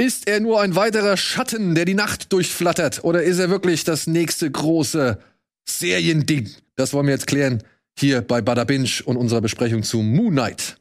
Ist er nur ein weiterer Schatten, der die Nacht durchflattert? Oder ist er wirklich das nächste große Seriending? Das wollen wir jetzt klären hier bei Bada Binge und unserer Besprechung zu Moon Knight.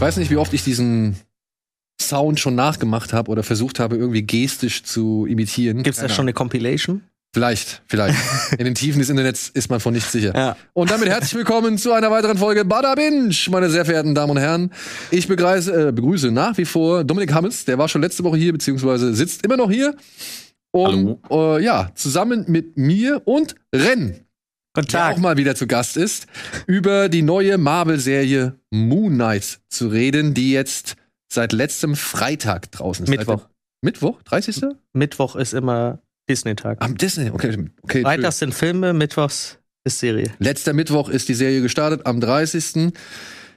Ich weiß nicht, wie oft ich diesen Sound schon nachgemacht habe oder versucht habe, irgendwie gestisch zu imitieren. Gibt's da Keine schon eine Compilation? Vielleicht, vielleicht. In den Tiefen des Internets ist man von nichts sicher. Ja. Und damit herzlich willkommen zu einer weiteren Folge Bada Binge, meine sehr verehrten Damen und Herren. Ich begrüße, äh, begrüße nach wie vor Dominik Hammes, der war schon letzte Woche hier, beziehungsweise sitzt immer noch hier. Um, äh, ja, zusammen mit mir und Ren, Guten der auch mal wieder zu Gast ist, über die neue Marvel-Serie Moon Knight zu reden, die jetzt seit letztem Freitag draußen ist. Mittwoch. Mittwoch? 30. Mittwoch ist immer Disney-Tag. Am Disney, okay. okay Freitags sind Filme, Mittwochs ist Serie. Letzter Mittwoch ist die Serie gestartet, am 30.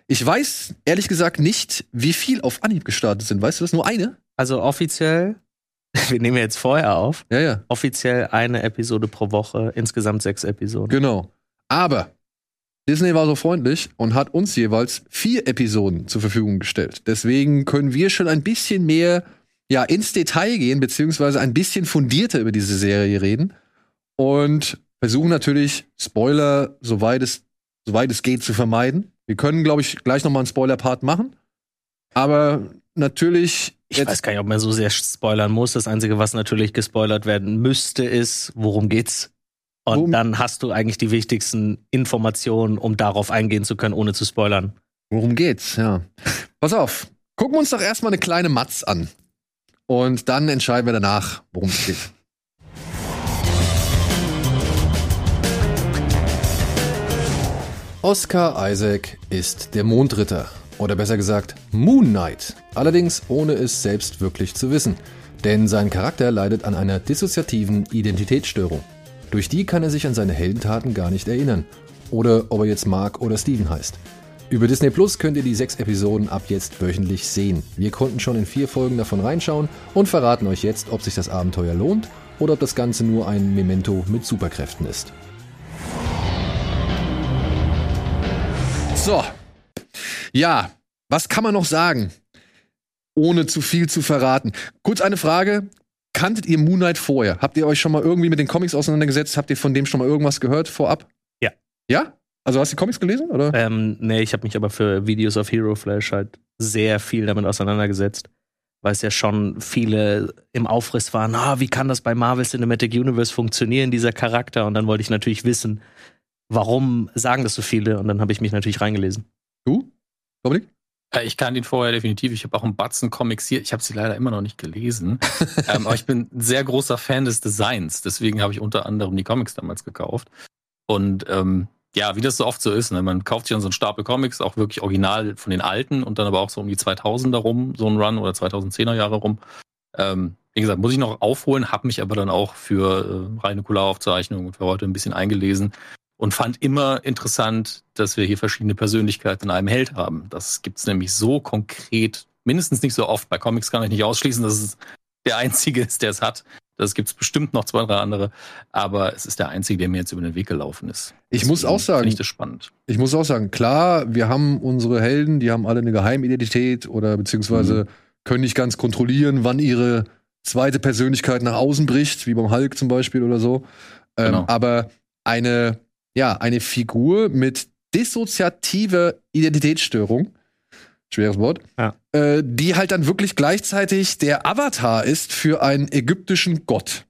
Ich weiß ehrlich gesagt nicht, wie viel auf Anhieb gestartet sind. Weißt du das? Nur eine? Also offiziell, wir nehmen jetzt vorher auf, Ja, ja. offiziell eine Episode pro Woche, insgesamt sechs Episoden. Genau. Aber Disney war so freundlich und hat uns jeweils vier Episoden zur Verfügung gestellt. Deswegen können wir schon ein bisschen mehr ja, ins Detail gehen, beziehungsweise ein bisschen fundierter über diese Serie reden. Und versuchen natürlich, Spoiler, soweit es, soweit es geht, zu vermeiden. Wir können, glaube ich, gleich nochmal einen Spoiler-Part machen. Aber natürlich. Ich weiß gar nicht, ob man so sehr spoilern muss. Das Einzige, was natürlich gespoilert werden müsste, ist, worum geht's? Und Worum- dann hast du eigentlich die wichtigsten Informationen, um darauf eingehen zu können, ohne zu spoilern. Worum geht's? Ja. Pass auf. Gucken wir uns doch erstmal eine kleine Matz an. Und dann entscheiden wir danach, worum es geht. Oscar Isaac ist der Mondritter. Oder besser gesagt, Moon Knight. Allerdings ohne es selbst wirklich zu wissen. Denn sein Charakter leidet an einer dissoziativen Identitätsstörung. Durch die kann er sich an seine Heldentaten gar nicht erinnern. Oder ob er jetzt Mark oder Steven heißt. Über Disney Plus könnt ihr die sechs Episoden ab jetzt wöchentlich sehen. Wir konnten schon in vier Folgen davon reinschauen und verraten euch jetzt, ob sich das Abenteuer lohnt oder ob das Ganze nur ein Memento mit Superkräften ist. So. Ja, was kann man noch sagen? Ohne zu viel zu verraten. Kurz eine Frage. Kanntet ihr Moon Knight vorher? Habt ihr euch schon mal irgendwie mit den Comics auseinandergesetzt? Habt ihr von dem schon mal irgendwas gehört vorab? Ja. Ja? Also hast du die Comics gelesen? Oder? Ähm, nee, ich habe mich aber für Videos of Hero Flash halt sehr viel damit auseinandergesetzt, weil es ja schon viele im Aufriss waren, ah, wie kann das bei Marvel Cinematic Universe funktionieren, dieser Charakter? Und dann wollte ich natürlich wissen, warum sagen das so viele? Und dann habe ich mich natürlich reingelesen. Du? Dominik? Ja, Ich kann ihn vorher definitiv. Ich habe auch einen Batzen Comics hier. Ich habe sie leider immer noch nicht gelesen. ähm, aber ich bin ein sehr großer Fan des Designs. Deswegen habe ich unter anderem die Comics damals gekauft. Und ähm, ja, wie das so oft so ist, ne? man kauft sich dann so einen Stapel Comics, auch wirklich original von den alten und dann aber auch so um die 2000er rum, so ein Run oder 2010er Jahre rum. Ähm, wie gesagt, muss ich noch aufholen, habe mich aber dann auch für äh, reine Kularaufzeichnungen und für heute ein bisschen eingelesen und fand immer interessant, dass wir hier verschiedene Persönlichkeiten in einem Held haben. Das gibt's nämlich so konkret, mindestens nicht so oft. Bei Comics kann ich nicht ausschließen, dass es der einzige ist, der es hat. Das gibt's bestimmt noch zwei, drei andere, aber es ist der einzige, der mir jetzt über den Weg gelaufen ist. Ich muss auch sagen- ich das spannend. Ich muss auch sagen, klar, wir haben unsere Helden, die haben alle eine Geheimidentität oder beziehungsweise können nicht ganz kontrollieren, wann ihre zweite Persönlichkeit nach außen bricht, wie beim Hulk zum Beispiel oder so. Ähm, Genau. Aber eine, ja, eine Figur mit dissoziativer Identitätsstörung, schweres Wort, Ja. äh, die halt dann wirklich gleichzeitig der Avatar ist für einen ägyptischen Gott.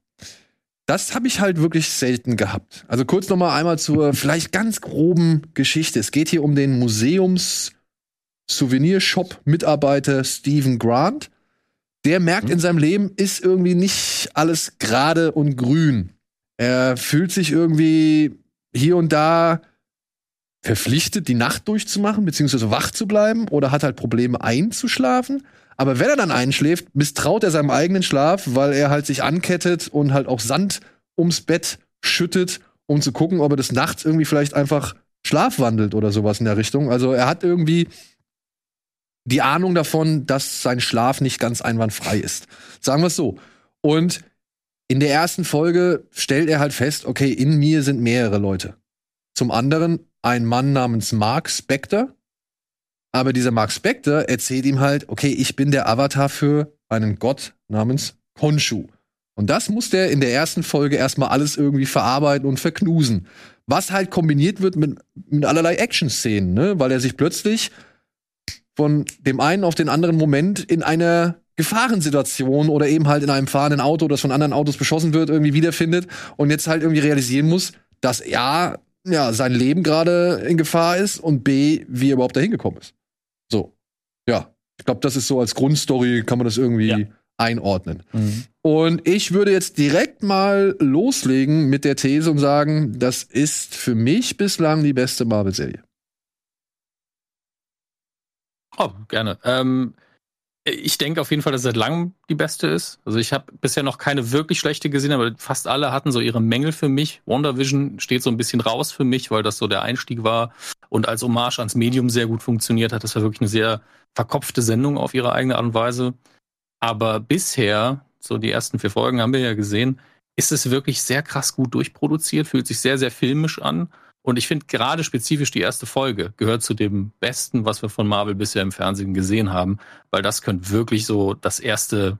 Das habe ich halt wirklich selten gehabt. Also kurz noch mal einmal zur vielleicht ganz groben Geschichte. Es geht hier um den Museums-Souvenirshop-Mitarbeiter Stephen Grant. Der merkt in seinem Leben, ist irgendwie nicht alles gerade und grün. Er fühlt sich irgendwie hier und da verpflichtet, die Nacht durchzumachen, beziehungsweise wach zu bleiben oder hat halt Probleme einzuschlafen. Aber wenn er dann einschläft, misstraut er seinem eigenen Schlaf, weil er halt sich ankettet und halt auch Sand ums Bett schüttet, um zu gucken, ob er des Nachts irgendwie vielleicht einfach schlafwandelt oder sowas in der Richtung. Also er hat irgendwie die Ahnung davon, dass sein Schlaf nicht ganz einwandfrei ist. Sagen wir es so. Und in der ersten Folge stellt er halt fest, okay, in mir sind mehrere Leute. Zum anderen ein Mann namens Mark Spector. Aber dieser Mark Spector erzählt ihm halt, okay, ich bin der Avatar für einen Gott namens Khonshu. Und das muss der in der ersten Folge erstmal alles irgendwie verarbeiten und verknusen. Was halt kombiniert wird mit, mit allerlei Action-Szenen, ne? Weil er sich plötzlich von dem einen auf den anderen Moment in einer Gefahrensituation oder eben halt in einem fahrenden Auto, das von anderen Autos beschossen wird, irgendwie wiederfindet und jetzt halt irgendwie realisieren muss, dass ja, ja, sein Leben gerade in Gefahr ist und B, wie er überhaupt dahin gekommen ist. So. Ja. Ich glaube, das ist so als Grundstory, kann man das irgendwie ja. einordnen. Mhm. Und ich würde jetzt direkt mal loslegen mit der These und sagen, das ist für mich bislang die beste Marvel-Serie. Oh, gerne. Ähm, ich denke auf jeden Fall, dass es seit langem die beste ist. Also ich habe bisher noch keine wirklich schlechte gesehen, aber fast alle hatten so ihre Mängel für mich. WandaVision steht so ein bisschen raus für mich, weil das so der Einstieg war und als Hommage ans Medium sehr gut funktioniert hat. Das war wirklich eine sehr verkopfte Sendung auf ihre eigene Art und Weise. Aber bisher, so die ersten vier Folgen haben wir ja gesehen, ist es wirklich sehr krass gut durchproduziert, fühlt sich sehr, sehr filmisch an und ich finde gerade spezifisch die erste Folge gehört zu dem Besten, was wir von Marvel bisher im Fernsehen gesehen haben, weil das könnte wirklich so das erste,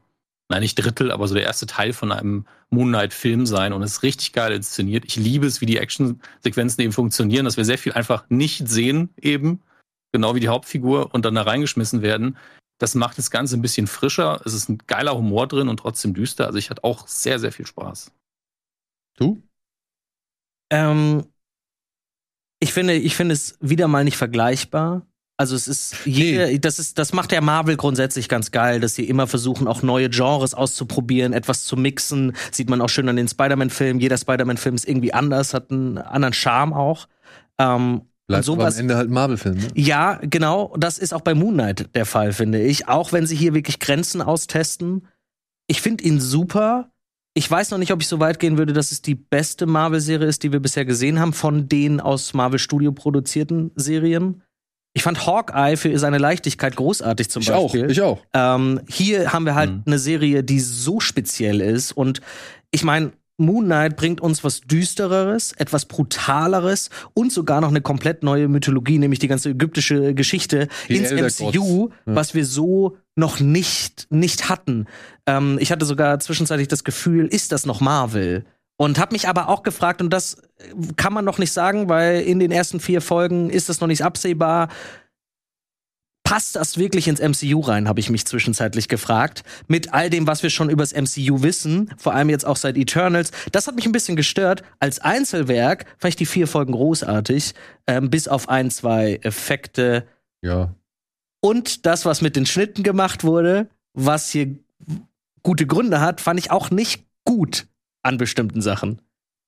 nein nicht Drittel, aber so der erste Teil von einem Moon Knight Film sein und es ist richtig geil inszeniert. Ich liebe es, wie die Actionsequenzen eben funktionieren, dass wir sehr viel einfach nicht sehen eben, genau wie die Hauptfigur und dann da reingeschmissen werden. Das macht das Ganze ein bisschen frischer. Es ist ein geiler Humor drin und trotzdem düster. Also ich hatte auch sehr, sehr viel Spaß. Du? Ähm, ich finde, ich finde es wieder mal nicht vergleichbar. Also es ist jede, nee. das ist, das macht der Marvel grundsätzlich ganz geil, dass sie immer versuchen, auch neue Genres auszuprobieren, etwas zu mixen. Sieht man auch schön an den Spider-Man-Filmen. Jeder Spider-Man-Film ist irgendwie anders, hat einen anderen Charme auch. Ähm, Bleibt sowas, am Ende halt ein Marvel-Film. Ne? Ja, genau. Das ist auch bei Moon Knight der Fall, finde ich. Auch wenn sie hier wirklich Grenzen austesten. Ich finde ihn super ich weiß noch nicht, ob ich so weit gehen würde, dass es die beste Marvel-Serie ist, die wir bisher gesehen haben, von den aus Marvel Studio produzierten Serien. Ich fand Hawkeye für seine Leichtigkeit großartig zum ich Beispiel. Auch, ich auch. Ähm, hier haben wir halt mhm. eine Serie, die so speziell ist. Und ich meine, Moon Knight bringt uns was Düstereres, etwas Brutaleres und sogar noch eine komplett neue Mythologie, nämlich die ganze ägyptische Geschichte die ins MCU, ja. was wir so noch nicht, nicht hatten. Ähm, ich hatte sogar zwischenzeitlich das Gefühl, ist das noch Marvel? Und habe mich aber auch gefragt, und das kann man noch nicht sagen, weil in den ersten vier Folgen ist das noch nicht absehbar, passt das wirklich ins MCU rein, habe ich mich zwischenzeitlich gefragt. Mit all dem, was wir schon übers MCU wissen, vor allem jetzt auch seit Eternals. Das hat mich ein bisschen gestört. Als Einzelwerk fand ich die vier Folgen großartig, ähm, bis auf ein, zwei Effekte. Ja. Und das, was mit den Schnitten gemacht wurde, was hier gute Gründe hat, fand ich auch nicht gut an bestimmten Sachen.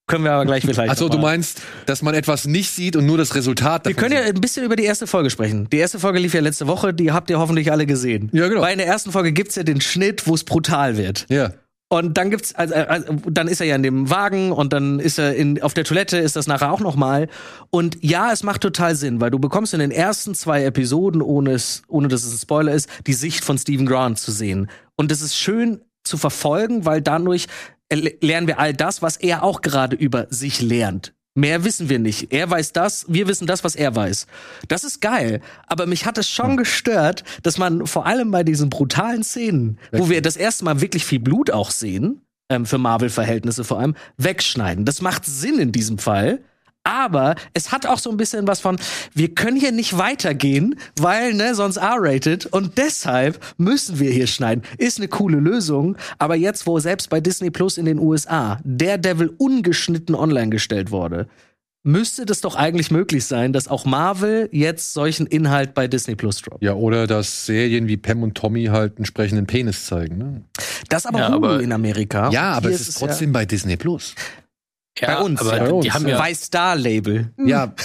Können wir aber gleich vielleicht. Achso, du meinst, dass man etwas nicht sieht und nur das Resultat Wir können ja ein bisschen über die erste Folge sprechen. Die erste Folge lief ja letzte Woche, die habt ihr hoffentlich alle gesehen. Ja, genau. Weil in der ersten Folge gibt's ja den Schnitt, wo es brutal wird. Ja. Und dann gibt's, also, also, dann ist er ja in dem Wagen und dann ist er in, auf der Toilette, ist das nachher auch nochmal. Und ja, es macht total Sinn, weil du bekommst in den ersten zwei Episoden, ohne es, ohne dass es ein Spoiler ist, die Sicht von Stephen Grant zu sehen. Und das ist schön zu verfolgen, weil dadurch lernen wir all das, was er auch gerade über sich lernt. Mehr wissen wir nicht. Er weiß das, wir wissen das, was er weiß. Das ist geil. Aber mich hat es schon hm. gestört, dass man vor allem bei diesen brutalen Szenen, wo wir das erste Mal wirklich viel Blut auch sehen, ähm, für Marvel-Verhältnisse vor allem, wegschneiden. Das macht Sinn in diesem Fall. Aber es hat auch so ein bisschen was von, wir können hier nicht weitergehen, weil, ne, sonst R-rated. Und deshalb müssen wir hier schneiden. Ist eine coole Lösung. Aber jetzt, wo selbst bei Disney Plus in den USA Daredevil ungeschnitten online gestellt wurde, müsste das doch eigentlich möglich sein, dass auch Marvel jetzt solchen Inhalt bei Disney Plus droppt. Ja, oder dass Serien wie Pam und Tommy halt entsprechenden Penis zeigen. Ne? Das aber, ja, aber in Amerika. Ja, aber es ist trotzdem ja bei Disney Plus. Ja, bei uns, aber ja. die haben ja Weiß Star Label. Ja.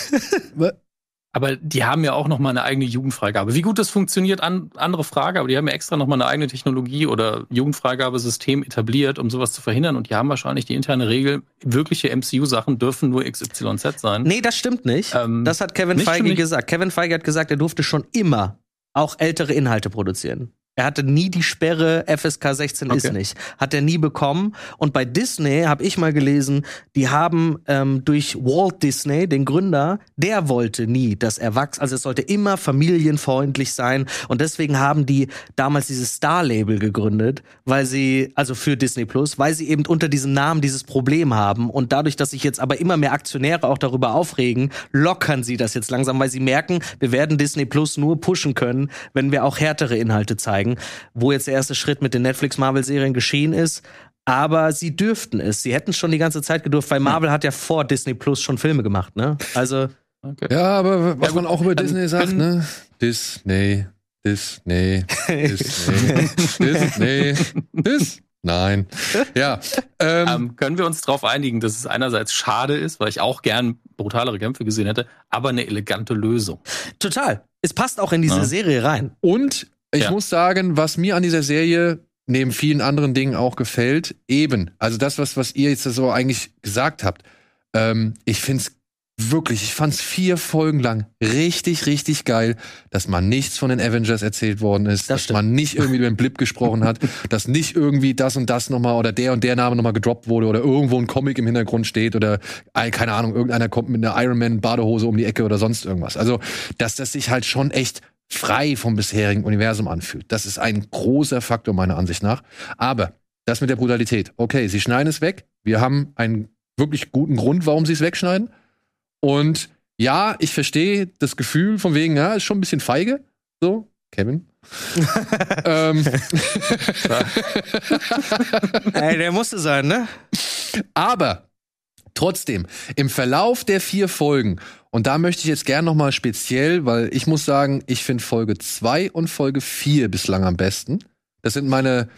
Aber die haben ja auch noch mal eine eigene Jugendfreigabe. Wie gut das funktioniert, an, andere Frage, aber die haben ja extra noch mal eine eigene Technologie oder Jugendfreigabesystem etabliert, um sowas zu verhindern. Und die haben wahrscheinlich die interne Regel, wirkliche MCU-Sachen dürfen nur XYZ sein. Nee, das stimmt nicht. Ähm, das hat Kevin Feige gesagt. Kevin Feige hat gesagt, er durfte schon immer auch ältere Inhalte produzieren. Er hatte nie die Sperre, FSK 16 okay. ist nicht. Hat er nie bekommen. Und bei Disney habe ich mal gelesen, die haben ähm, durch Walt Disney, den Gründer, der wollte nie, dass Erwachsene, also es sollte immer familienfreundlich sein. Und deswegen haben die damals dieses Star-Label gegründet, weil sie, also für Disney Plus, weil sie eben unter diesem Namen dieses Problem haben. Und dadurch, dass sich jetzt aber immer mehr Aktionäre auch darüber aufregen, lockern sie das jetzt langsam, weil sie merken, wir werden Disney Plus nur pushen können, wenn wir auch härtere Inhalte zeigen zeigen, wo jetzt der erste Schritt mit den Netflix-Marvel-Serien geschehen ist. Aber sie dürften es. Sie hätten schon die ganze Zeit gedurft, weil Marvel hat ja vor Disney Plus schon Filme gemacht, ne? Also. Okay. Ja, aber was ja, man auch über Disney sagt, ne? Disney, Disney, Disney, Disney, Disney. Nein. Ja. Ähm, ähm, können wir uns darauf einigen, dass es einerseits schade ist, weil ich auch gern brutalere Kämpfe gesehen hätte, aber eine elegante Lösung. Total. Es passt auch in diese ja. Serie rein. Und ich ja. muss sagen, was mir an dieser Serie neben vielen anderen Dingen auch gefällt, eben, also das, was, was ihr jetzt so eigentlich gesagt habt, ähm, ich find's wirklich, ich fand's vier Folgen lang richtig, richtig geil, dass man nichts von den Avengers erzählt worden ist, das dass man nicht irgendwie über den Blip gesprochen hat, dass nicht irgendwie das und das nochmal oder der und der Name nochmal gedroppt wurde oder irgendwo ein Comic im Hintergrund steht oder, keine Ahnung, irgendeiner kommt mit einer Iron Man Badehose um die Ecke oder sonst irgendwas. Also, dass das sich halt schon echt frei vom bisherigen Universum anfühlt. Das ist ein großer Faktor meiner Ansicht nach. Aber das mit der Brutalität. Okay, sie schneiden es weg. Wir haben einen wirklich guten Grund, warum sie es wegschneiden. Und ja, ich verstehe das Gefühl von wegen, ja, ist schon ein bisschen feige. So, Kevin. ähm. Ey, der musste sein, ne? Aber trotzdem, im Verlauf der vier Folgen und da möchte ich jetzt gern nochmal speziell, weil ich muss sagen, ich finde Folge 2 und Folge 4 bislang am besten. Das sind meine,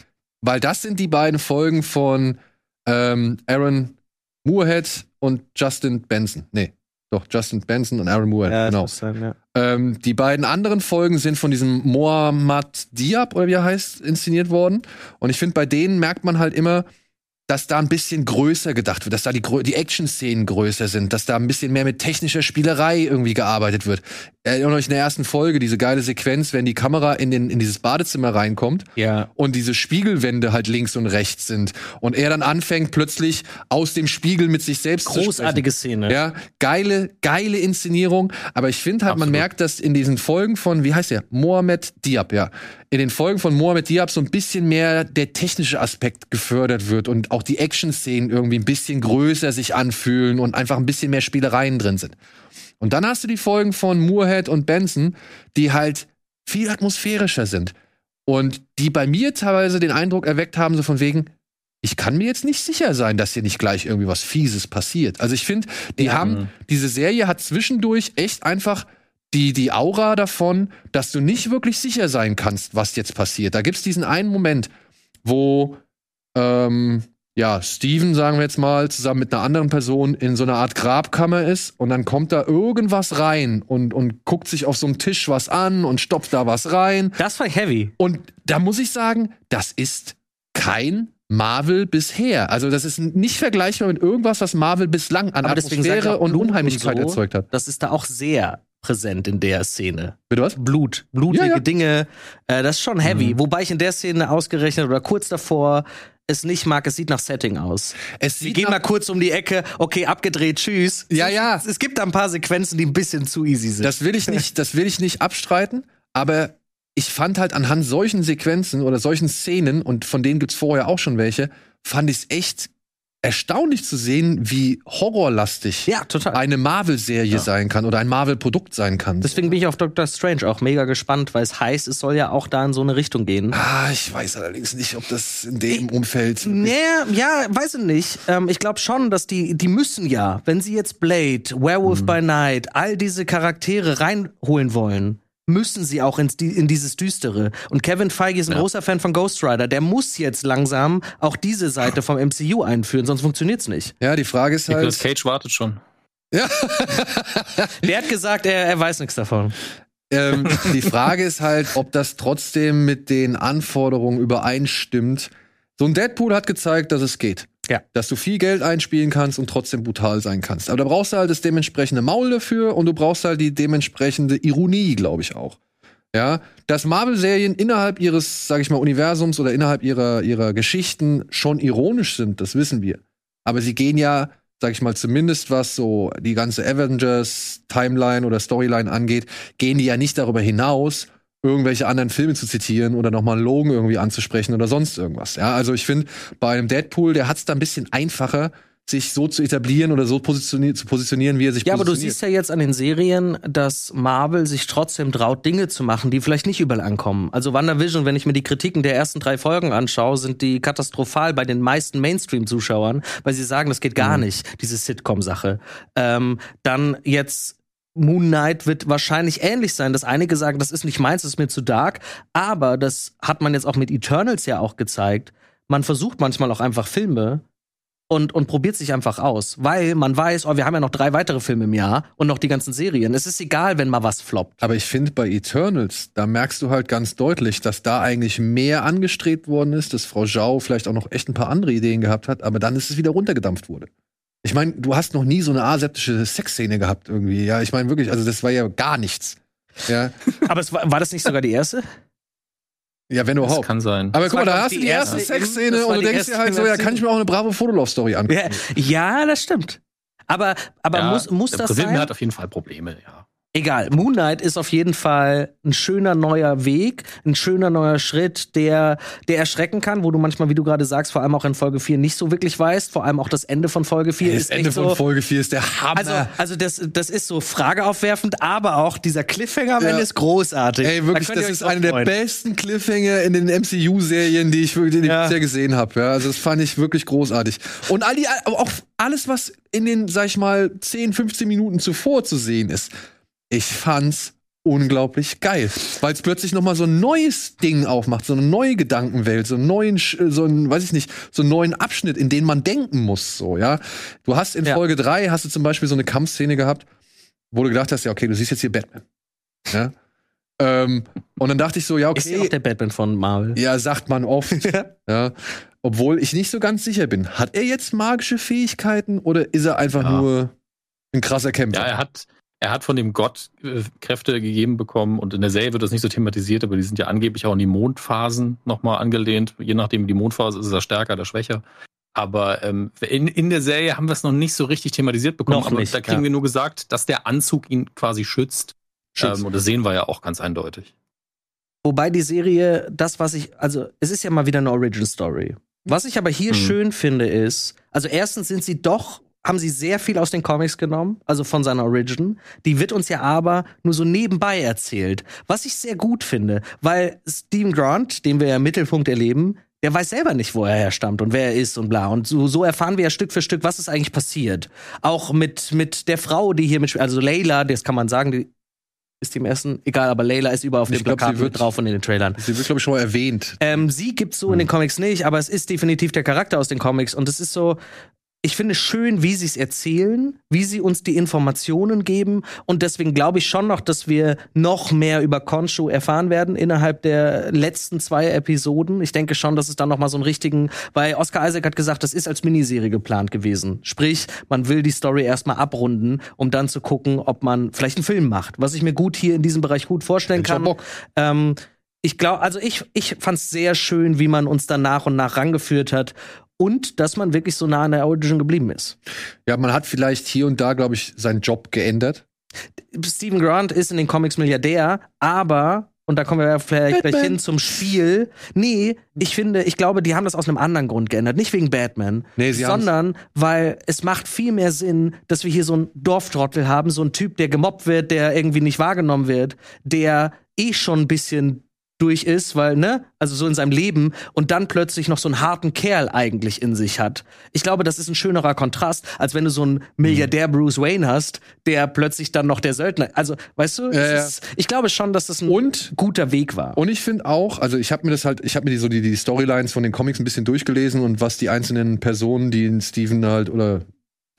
weil das sind die beiden Folgen von ähm, Aaron Moorhead und Justin Benson. Nee, doch, Justin Benson und Aaron Moorhead, ja, genau. Sein, ja. ähm, die beiden anderen Folgen sind von diesem Mohammad Diab, oder wie er heißt, inszeniert worden. Und ich finde, bei denen merkt man halt immer, dass da ein bisschen größer gedacht wird, dass da die, die Action-Szenen größer sind, dass da ein bisschen mehr mit technischer Spielerei irgendwie gearbeitet wird. Erinnert euch in der ersten Folge, diese geile Sequenz, wenn die Kamera in, den, in dieses Badezimmer reinkommt ja. und diese Spiegelwände halt links und rechts sind und er dann anfängt plötzlich aus dem Spiegel mit sich selbst Großartige zu Szene. Ja, geile, geile Inszenierung. Aber ich finde halt, Absolut. man merkt, dass in diesen Folgen von, wie heißt der? Mohamed Diab, ja. In den Folgen von Mohamed Diab so ein bisschen mehr der technische Aspekt gefördert wird und auch die Action-Szenen irgendwie ein bisschen größer sich anfühlen und einfach ein bisschen mehr Spielereien drin sind. Und dann hast du die Folgen von Moorhead und Benson, die halt viel atmosphärischer sind. Und die bei mir teilweise den Eindruck erweckt haben, so von wegen, ich kann mir jetzt nicht sicher sein, dass hier nicht gleich irgendwie was Fieses passiert. Also ich finde, die ja. haben, diese Serie hat zwischendurch echt einfach die, die Aura davon, dass du nicht wirklich sicher sein kannst, was jetzt passiert. Da gibt's diesen einen Moment, wo ähm, ja, Steven, sagen wir jetzt mal, zusammen mit einer anderen Person in so einer Art Grabkammer ist und dann kommt da irgendwas rein und, und guckt sich auf so einem Tisch was an und stopft da was rein. Das war heavy. Und da muss ich sagen, das ist kein Marvel bisher. Also das ist nicht vergleichbar mit irgendwas, was Marvel bislang an Aber Atmosphäre und Unheimlichkeit und so, erzeugt hat. Das ist da auch sehr präsent in der Szene. Bitte was? Blut, blutige ja, ja. Dinge. Äh, das ist schon heavy. Mhm. Wobei ich in der Szene ausgerechnet oder kurz davor es nicht mag, es sieht nach Setting aus. Es Wir gehen mal kurz um die Ecke, okay, abgedreht, tschüss. Ja, ja. Es, es gibt da ein paar Sequenzen, die ein bisschen zu easy sind. Das will ich nicht, das will ich nicht abstreiten, aber ich fand halt anhand solchen Sequenzen oder solchen Szenen, und von denen gibt's vorher auch schon welche, fand ich es echt erstaunlich zu sehen, wie horrorlastig ja, total. eine Marvel-Serie ja. sein kann oder ein Marvel-Produkt sein kann. Deswegen bin ich auf Doctor Strange auch mega gespannt, weil es heißt, es soll ja auch da in so eine Richtung gehen. Ah, ich weiß allerdings nicht, ob das in dem ich, Umfeld. Nee, ja, weiß ich nicht. Ähm, ich glaube schon, dass die, die müssen ja, wenn sie jetzt Blade, Werewolf mhm. by Night, all diese Charaktere reinholen wollen, müssen sie auch ins, in dieses Düstere. Und Kevin Feige ist ein ja. großer Fan von Ghost Rider. Der muss jetzt langsam auch diese Seite vom MCU einführen, sonst funktioniert's nicht. Ja, die Frage ist halt. Nicolas Cage wartet schon. Ja. Der hat gesagt, er, er weiß nichts davon. Ähm, die Frage ist halt, ob das trotzdem mit den Anforderungen übereinstimmt. So ein Deadpool hat gezeigt, dass es geht. Ja. Dass du viel Geld einspielen kannst und trotzdem brutal sein kannst. Aber da brauchst du halt das dementsprechende Maul dafür und du brauchst halt die dementsprechende Ironie, glaube ich auch. Ja, dass Marvel-Serien innerhalb ihres, sag ich mal, Universums oder innerhalb ihrer, ihrer Geschichten schon ironisch sind, das wissen wir. Aber sie gehen ja, sag ich mal, zumindest was so die ganze Avengers-Timeline oder Storyline angeht, gehen die ja nicht darüber hinaus, irgendwelche anderen Filme zu zitieren oder nochmal einen Logan irgendwie anzusprechen oder sonst irgendwas. Ja, also ich finde, bei einem Deadpool, der hat es da ein bisschen einfacher, sich so zu etablieren oder so positionieren, zu positionieren, wie er sich Ja, aber du positioniert. siehst ja jetzt an den Serien, dass Marvel sich trotzdem traut, Dinge zu machen, die vielleicht nicht überall ankommen. Also WandaVision, wenn ich mir die Kritiken der ersten drei Folgen anschaue, sind die katastrophal bei den meisten Mainstream-Zuschauern, weil sie sagen, das geht gar Mhm. nicht, diese Sitcom-Sache. Ähm, dann jetzt Moon Knight wird wahrscheinlich ähnlich sein, dass einige sagen, das ist nicht meins, das ist mir zu dark. Aber das hat man jetzt auch mit Eternals ja auch gezeigt. Man versucht manchmal auch einfach Filme und, und probiert sich einfach aus, weil man weiß, oh, wir haben ja noch drei weitere Filme im Jahr und noch die ganzen Serien. Es ist egal, wenn mal was floppt. Aber ich finde, bei Eternals, da merkst du halt ganz deutlich, dass da eigentlich mehr angestrebt worden ist, dass Frau Zhao vielleicht auch noch echt ein paar andere Ideen gehabt hat, aber dann ist es wieder runtergedampft wurde. Ich meine, du hast noch nie so eine aseptische Sexszene gehabt irgendwie. Ja, ich meine wirklich, also das war ja gar nichts. Ja, Aber es war, war das nicht sogar die erste? ja wenn Das überhaupt. kann sein. Aber Das guck mal, da hast du die die erste Sexszene das und du die denkst dir halt so, ja, kann ich mir auch eine bravo Fotolove-Story angucken. Ja, ja das stimmt. Aber, aber ja, muss, muss der das Film sein? hat auf jeden Fall Probleme, ja. Egal, Moon Knight ist auf jeden Fall ein schöner neuer Weg, ein schöner neuer Schritt, der, der erschrecken kann, wo du manchmal, wie du gerade sagst, vor allem auch in Folge 4 nicht so wirklich weißt. Vor allem auch das Ende von Folge 4 Das ist Ende echt von so. Folge 4 ist der Hammer. Also, also das, das ist so frageaufwerfend, aber auch dieser Cliffhanger am Ja. Ende ist großartig. Ey, wirklich, Da das ist einer der besten Cliffhanger in den MCU-Serien, die ich wirklich Ja. bisher gesehen habe. Ja, also das fand ich wirklich großartig. Und all die, auch alles, was in den, sag ich mal, 10, 15 Minuten zuvor zu sehen ist, ich fand's unglaublich geil, weil es plötzlich noch mal so ein neues Ding aufmacht, so eine neue Gedankenwelt, so einen neuen, Sch- so einen, weiß ich nicht, so einen neuen Abschnitt, in den man denken muss, so ja. Du hast in Ja. Folge 3 hast du zum Beispiel so eine Kampfszene gehabt, wo du gedacht hast, ja okay, du siehst jetzt hier Batman, ja. ähm, und dann dachte ich so, ja Ist ja okay, auch der Batman von Marvel. ja, sagt man oft. ja. Obwohl ich nicht so ganz sicher bin. Hat er jetzt magische Fähigkeiten oder ist er einfach Ja. nur ein krasser Kämpfer? Ja, er hat, er hat von dem Gott äh, Kräfte gegeben bekommen und in der Serie wird das nicht so thematisiert, aber die sind ja angeblich auch an die Mondphasen nochmal angelehnt. Je nachdem, die Mondphase ist, ist er stärker oder schwächer. Aber ähm, in, in der Serie haben wir es noch nicht so richtig thematisiert bekommen. Noch aber nicht, da kriegen ja. wir nur gesagt, dass der Anzug ihn quasi schützt. Schützt. Ähm, und das sehen wir ja auch ganz eindeutig. Wobei die Serie, das, was ich, also es ist ja mal wieder eine Origin Story. Was ich aber hier Mhm. schön finde, ist, also erstens sind sie doch, haben sie sehr viel aus den Comics genommen, also von seiner Origin. Die wird uns ja aber nur so nebenbei erzählt. Was ich sehr gut finde, weil Steve Grant, den wir ja im Mittelpunkt erleben, der weiß selber nicht, wo er herstammt und wer er ist und bla. Und so, so erfahren wir ja Stück für Stück, was ist eigentlich passiert. Auch mit, mit der Frau, die hier mitspielt, also Layla, das kann man sagen, die ist die im ersten, egal, aber Layla ist überall auf Ich dem glaub, sie wird- mit drauf und in den Trailern. Sie wird, glaube ich, schon mal erwähnt. Ähm, sie gibt's so in den Comics nicht, aber es ist definitiv der Charakter aus den Comics und es ist so, ich finde schön, wie sie es erzählen, wie sie uns die Informationen geben und deswegen glaube ich schon noch, dass wir noch mehr über Khonshu erfahren werden innerhalb der letzten zwei Episoden. Ich denke schon, dass es dann noch mal so einen richtigen, weil Oscar Isaac hat gesagt, das ist als Miniserie geplant gewesen. Sprich, man will die Story erstmal abrunden, um dann zu gucken, ob man vielleicht einen Film macht, was ich mir gut hier in diesem Bereich gut vorstellen kann. Ähm, ich glaube, also ich, ich fand es sehr schön, wie man uns dann nach und nach rangeführt hat und dass man wirklich so nah an der Origin geblieben ist. Ja, man hat vielleicht hier und da, glaube ich, seinen Job geändert. Stephen Grant ist in den Comics Milliardär, aber und da kommen wir vielleicht gleich Batman. hin zum Spiel. Nee, ich finde, ich glaube, die haben das aus einem anderen Grund geändert. Nicht wegen Batman, Nee, sie haben's- sondern weil es macht viel mehr Sinn, dass wir hier so einen Dorftrottel haben, so einen Typ, der gemobbt wird, der irgendwie nicht wahrgenommen wird, der eh schon ein bisschen durch ist, weil, ne, also so in seinem Leben und dann plötzlich noch so einen harten Kerl eigentlich in sich hat. Ich glaube, das ist ein schönerer Kontrast, als wenn du so einen Milliardär Bruce Wayne hast, der plötzlich dann noch der Söldner, also, weißt du, ja. Ist, ich glaube schon, dass das ein Und guter Weg war. Und ich finde auch, also ich habe mir das halt, ich habe mir die, so die, die Storylines von den Comics ein bisschen durchgelesen und was die einzelnen Personen, die in Steven halt oder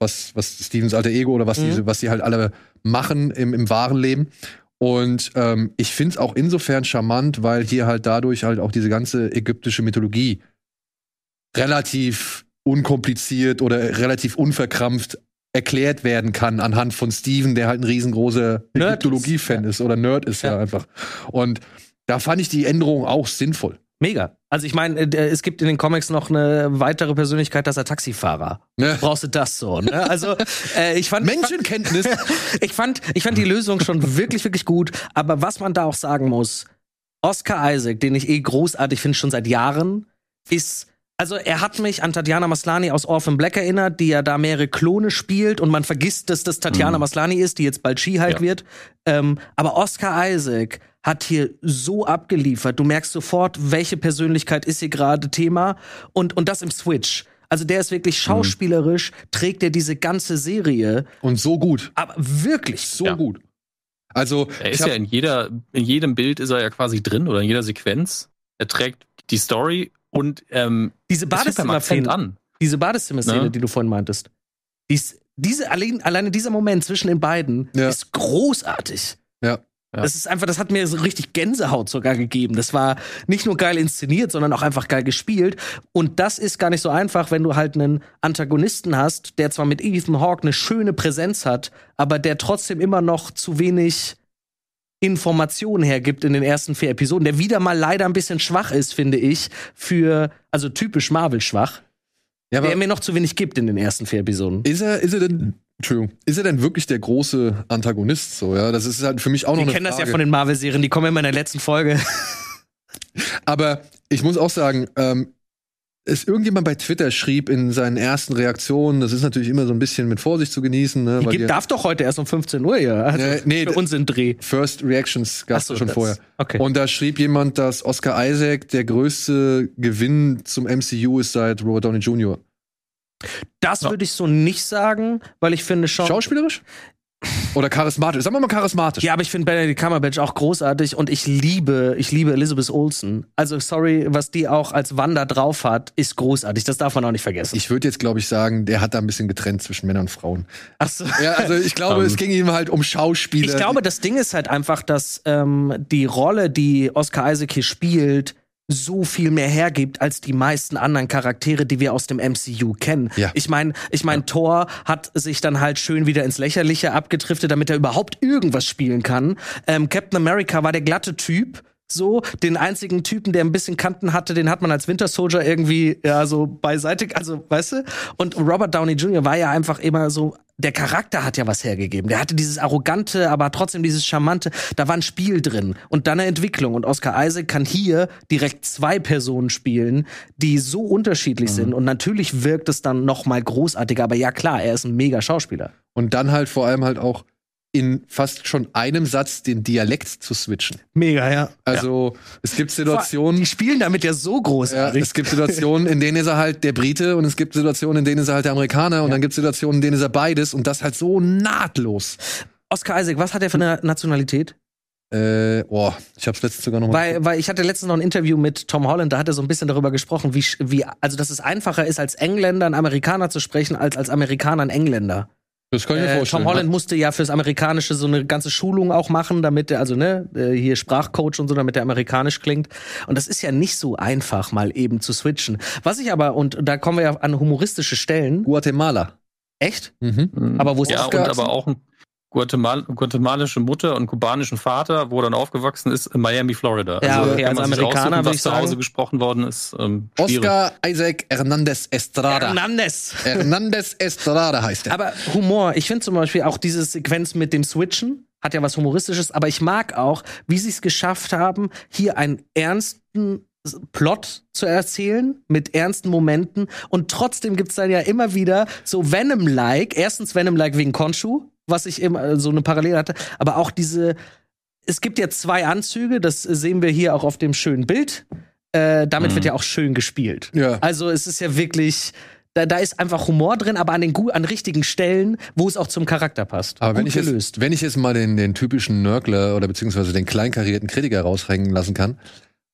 was, was Stevens alter Ego oder was, Mhm. diese, was die halt alle machen im, im wahren Leben. Und ähm, ich finde es auch insofern charmant, weil hier halt dadurch halt auch diese ganze ägyptische Mythologie relativ unkompliziert oder relativ unverkrampft erklärt werden kann anhand von Steven, der halt ein riesengroßer Nerd Ägyptologie-Fan ist, oder Nerd ist ja. Ja. einfach. Und da fand ich die Änderung auch sinnvoll. Mega. Also ich meine, äh, es gibt in den Comics noch eine weitere Persönlichkeit, das ist Taxifahrer. Ne? Brauchst du das so? Ne? Also äh, ich fand Menschenkenntnis. ich fand, ich fand die Lösung schon wirklich, wirklich gut. Aber was man da auch sagen muss, Oscar Isaac, den ich eh großartig finde, schon seit Jahren, ist, also er hat mich an Tatjana Maslani aus Orphan Black erinnert, die ja da mehrere Klone spielt und man vergisst, dass das Tatjana Mhm. Maslani ist, die jetzt bald She-Hulk Ja. wird. Ähm, aber Oscar Isaac hat hier so abgeliefert. Du merkst sofort, welche Persönlichkeit ist hier gerade Thema und, und das im Switch. Also der ist wirklich schauspielerisch, trägt er diese ganze Serie, Und so gut. aber wirklich So Ja. gut. Also, Er ist ja in jeder, in jedem Bild ist er ja quasi drin oder in jeder Sequenz. Er trägt die Story und ähm, diese Badezimmer-Szene, an. diese Badezimmer-Szene, Ne? die du vorhin meintest, die ist, diese, allein, alleine dieser Moment zwischen den beiden Ja. ist großartig. Ja. Ja. Das ist einfach, das hat mir so richtig Gänsehaut sogar gegeben. Das war nicht nur geil inszeniert, sondern auch einfach geil gespielt. Und das ist gar nicht so einfach, wenn du halt einen Antagonisten hast, der zwar mit Ethan Hawke eine schöne Präsenz hat, aber der trotzdem immer noch zu wenig Informationen hergibt in den ersten vier Episoden, der wieder mal leider ein bisschen schwach ist, finde ich, für, also typisch Marvel schwach, ja, der aber mir noch zu wenig gibt in den ersten vier Episoden. ist er, ist er denn, Entschuldigung, ist er denn wirklich der große Antagonist so, ja? Das ist halt für mich auch noch Wir eine kennen das Frage. ja von den Marvel-Serien, die kommen immer in der letzten Folge. Aber ich muss auch sagen, ähm, es irgendjemand bei Twitter schrieb in seinen ersten Reaktionen, das ist natürlich immer so ein bisschen mit Vorsicht zu genießen, ne? Die weil gibt, die darf doch heute erst um 15 Uhr hier. Also Nee, nee, für uns im Dreh. First Reactions gab es so, schon das- vorher. Okay. Und da schrieb jemand, dass Oscar Isaac der größte Gewinn zum MCU ist seit Robert Downey Jr. das Ja. würde ich so nicht sagen, weil ich finde schon. Schauspielerisch? Oder charismatisch? Sagen wir mal charismatisch. Ja, aber ich finde Benedict Cumberbatch auch großartig und ich liebe, ich liebe Elizabeth Olsen. Also sorry, was die auch als Wanda drauf hat, ist großartig. Das darf man auch nicht vergessen. Ich würde jetzt, glaube ich, sagen, der hat da ein bisschen getrennt zwischen Männern und Frauen. Ach so. Ja, also ich glaube, Ähm. es ging ihm halt um Schauspieler. Ich glaube, das Ding ist halt einfach, dass ähm, die Rolle, die Oscar Isaac hier spielt, so viel mehr hergibt als die meisten anderen Charaktere, die wir aus dem MCU kennen. Ja. Ich meine, ich mein, Thor hat sich dann halt schön wieder ins Lächerliche abgedriftet, damit er überhaupt irgendwas spielen kann. Ähm, Captain America war der glatte Typ. So, den einzigen Typen, der ein bisschen Kanten hatte, den hat man als Winter Soldier irgendwie, ja, so beiseite, also, weißt du? Und Robert Downey Jr. war ja einfach immer so, der Charakter hat ja was hergegeben. Der hatte dieses arrogante, aber trotzdem dieses charmante, da war ein Spiel drin und dann eine Entwicklung. Und Oscar Isaac kann hier direkt zwei Personen spielen, die so unterschiedlich sind. Und natürlich wirkt es dann noch mal großartiger. Aber ja, klar, er ist ein mega Schauspieler. Und dann halt vor allem halt auch in fast schon einem Satz den Dialekt zu switchen. Mega, ja. Also es gibt Die Situationen, spielen damit ja so ja, großartig. es gibt Situationen, in denen ist er halt der Brite und es gibt Situationen, in denen ist er halt der Amerikaner und dann gibt es Situationen, in denen ist er beides und das halt so nahtlos. Oscar Isaac, was hat er für eine Nationalität? Äh, oh, ich hab's letztens sogar noch mal Weil, weil ich hatte letztens noch ein Interview mit Tom Holland, da hat er so ein bisschen darüber gesprochen, wie, wie, also dass es einfacher ist, als Engländer einen Amerikaner zu sprechen, als als Amerikaner einen Engländer. Das kann ich mir Äh, vorstellen. Tom Holland musste ja fürs Amerikanische so eine ganze Schulung auch machen, damit er, also ne, äh, hier Sprachcoach und so, damit er amerikanisch klingt. Und das ist ja nicht so einfach, mal eben zu switchen. Was ich aber, und da kommen wir ja an humoristische Stellen. Guatemala. Echt? Mhm. Aber wo ist ja, Oscar? und aber auch ein Guatemal guatemalische Mutter und kubanischen Vater, wo er dann aufgewachsen ist, in Miami, Florida. Ja, also, okay, als Amerikaner was ich zu Hause gesprochen worden ist. Ähm. Oscar Isaac Hernandez Estrada. Hernandez. Hernandez Estrada heißt er. Aber Humor, ich finde zum Beispiel auch diese Sequenz mit dem Switchen, hat ja was Humoristisches, aber ich mag auch, wie sie es geschafft haben, hier einen ernsten Plot zu erzählen mit ernsten Momenten und trotzdem gibt's dann ja immer wieder so Venom-like, erstens Venom-like wegen Konshu, was ich immer äh, so eine Parallele hatte, aber auch diese, es gibt ja zwei Anzüge, das sehen wir hier auch auf dem schönen Bild, äh, damit Mhm. wird ja auch schön gespielt. Ja. Also es ist ja wirklich, da, da ist einfach Humor drin, aber an den an richtigen Stellen, wo es auch zum Charakter passt. Aber wenn ich, jetzt, gelöst. wenn ich jetzt mal den, den typischen Nörgler oder beziehungsweise den kleinkarierten Kritiker raushängen lassen kann,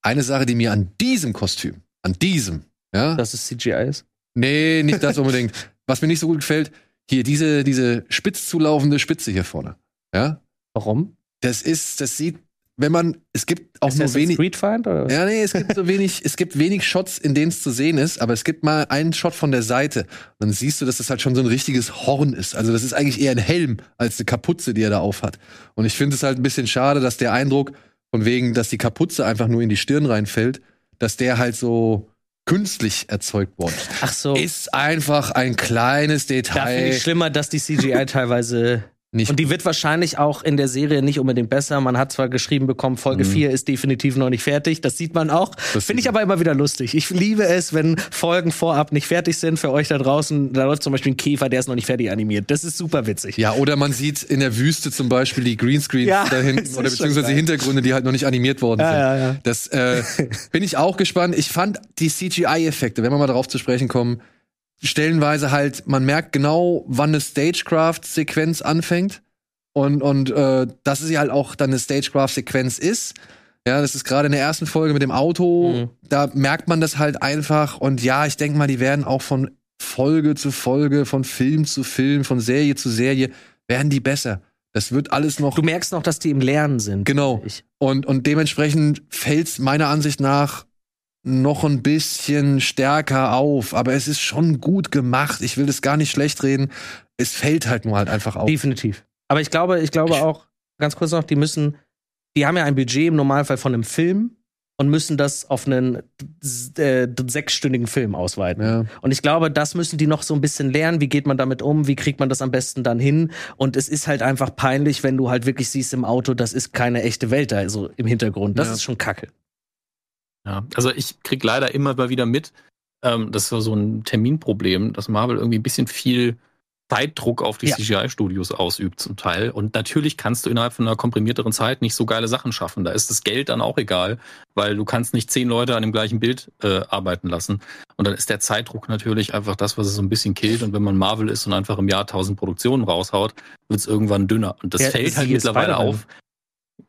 eine Sache, die mir an diesem Kostüm, an diesem, ja, Dass es CGI ist. nee, nicht das unbedingt, was mir nicht so gut gefällt, Hier, diese, diese spitz zulaufende Spitze hier vorne. Ja? Warum? Das ist, das sieht, wenn man, es gibt auch nur Assassin's wenig. Oder? was? Ja, nee, es gibt so wenig, es gibt wenig Shots, in denen es zu sehen ist, aber es gibt mal einen Shot von der Seite. Und dann siehst du, dass das halt schon so ein richtiges Horn ist. Also das ist eigentlich eher ein Helm als eine Kapuze, die er da aufhat. Und ich finde es halt ein bisschen schade, dass der Eindruck, von wegen, dass die Kapuze einfach nur in die Stirn reinfällt, dass der halt so künstlich erzeugt worden ist. Ach so. Ist einfach ein kleines da finde Detail. ich schlimmer, dass die CGI teilweise. Nicht Und die wird wahrscheinlich auch in der Serie nicht unbedingt besser. Man hat zwar geschrieben bekommen, Folge Mhm. 4 ist definitiv noch nicht fertig. Das sieht man auch. Finde ich aber immer wieder lustig. Ich liebe es, wenn Folgen vorab nicht fertig sind für euch da draußen. Da läuft zum Beispiel ein Käfer, der ist noch nicht fertig animiert. Das ist super witzig. Ja, oder man sieht in der Wüste zum Beispiel die Greenscreens Ja, da hinten oder beziehungsweise geil. Hintergründe, die halt noch nicht animiert worden Ja, sind. ja, ja. Das äh, bin ich auch gespannt. Ich fand die CGI-Effekte, wenn wir mal darauf zu sprechen kommen, stellenweise halt, man merkt genau, wann eine Stagecraft-Sequenz anfängt und, und äh, dass sie halt auch dann eine Stagecraft-Sequenz ist. Ja, das ist gerade in der ersten Folge mit dem Auto, Mhm. da merkt man das halt einfach. Und ja, ich denke mal, die werden auch von Folge zu Folge, von Film zu Film, von Serie zu Serie, werden die besser. Das wird alles noch Du merkst noch, dass die im Lernen sind. Genau. Und, und dementsprechend fällt's meiner Ansicht nach noch ein bisschen stärker auf. Aber es ist schon gut gemacht. Ich will das gar nicht schlecht reden. Es fällt halt nur halt einfach auf. Definitiv. Aber ich glaube, ich glaube auch, ganz kurz noch, die müssen, die haben ja ein Budget im Normalfall von einem Film und müssen das auf einen äh, sechsstündigen Film ausweiten. Ja. Und ich glaube, das müssen die noch so ein bisschen lernen. Wie geht man damit um? Wie kriegt man das am besten dann hin? Und es ist halt einfach peinlich, wenn du halt wirklich siehst im Auto, das ist keine echte Welt da, also im Hintergrund. Das Ja. ist schon kacke. Ja, also ich krieg leider immer mal wieder mit, ähm, das war so ein Terminproblem, dass Marvel irgendwie ein bisschen viel Zeitdruck auf die Ja. CGI-Studios ausübt zum Teil. Und natürlich kannst du innerhalb von einer komprimierteren Zeit nicht so geile Sachen schaffen. Da ist das Geld dann auch egal, weil du kannst nicht zehn Leute an dem gleichen Bild äh, arbeiten lassen. Und dann ist der Zeitdruck natürlich einfach das, was es so ein bisschen killt. Und wenn man Marvel ist und einfach im Jahr tausend Produktionen raushaut, wird es irgendwann dünner. Und das Ja, fällt halt mittlerweile auf.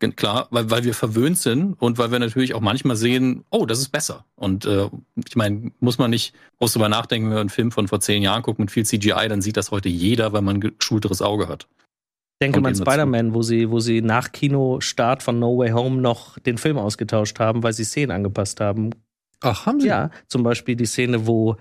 Klar, weil, weil wir verwöhnt sind und weil wir natürlich auch manchmal sehen, oh, das ist besser. Und äh, ich meine, muss man nicht groß drüber nachdenken, wenn man einen Film von vor zehn Jahren guckt mit viel CGI, dann sieht das heute jeder, weil man ein geschulteres Auge hat. Denke Kommt mal an. Spider-Man, wo sie, wo sie nach Kinostart von No Way Home noch den Film ausgetauscht haben, weil sie Szenen angepasst haben. Ach, haben sie? Ja, zum Beispiel die Szene, wo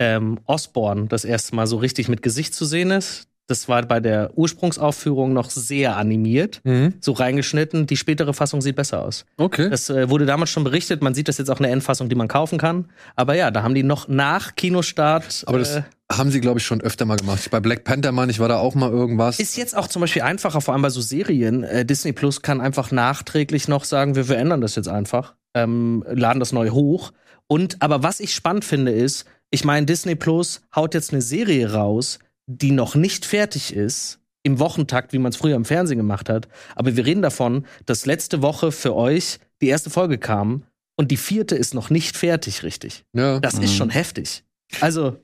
ähm, Osborn das erste Mal so richtig mit Gesicht zu sehen ist. Das war bei der Ursprungsaufführung noch sehr animiert, Mhm. so reingeschnitten. Die spätere Fassung sieht besser aus. Okay. Das äh, wurde damals schon berichtet. Man sieht das jetzt auch in der Endfassung, die man kaufen kann. Aber ja, da haben die noch nach Kinostart. Aber das äh, haben sie, glaube ich, schon öfter mal gemacht. Bei Black Panther, Mann, ich war da auch mal irgendwas. ist jetzt auch zum Beispiel einfacher, vor allem bei so Serien. Äh, Disney Plus kann einfach nachträglich noch sagen, wir verändern das jetzt einfach, ähm, laden das neu hoch. Und aber was ich spannend finde, ist, ich meine, Disney Plus haut jetzt eine Serie raus, die noch nicht fertig ist. Im Wochentakt, wie man es früher im Fernsehen gemacht hat. Aber wir reden davon, dass letzte Woche für euch die erste Folge kam und die vierte ist noch nicht fertig, richtig. ja. Das ist Mhm. schon heftig. Also,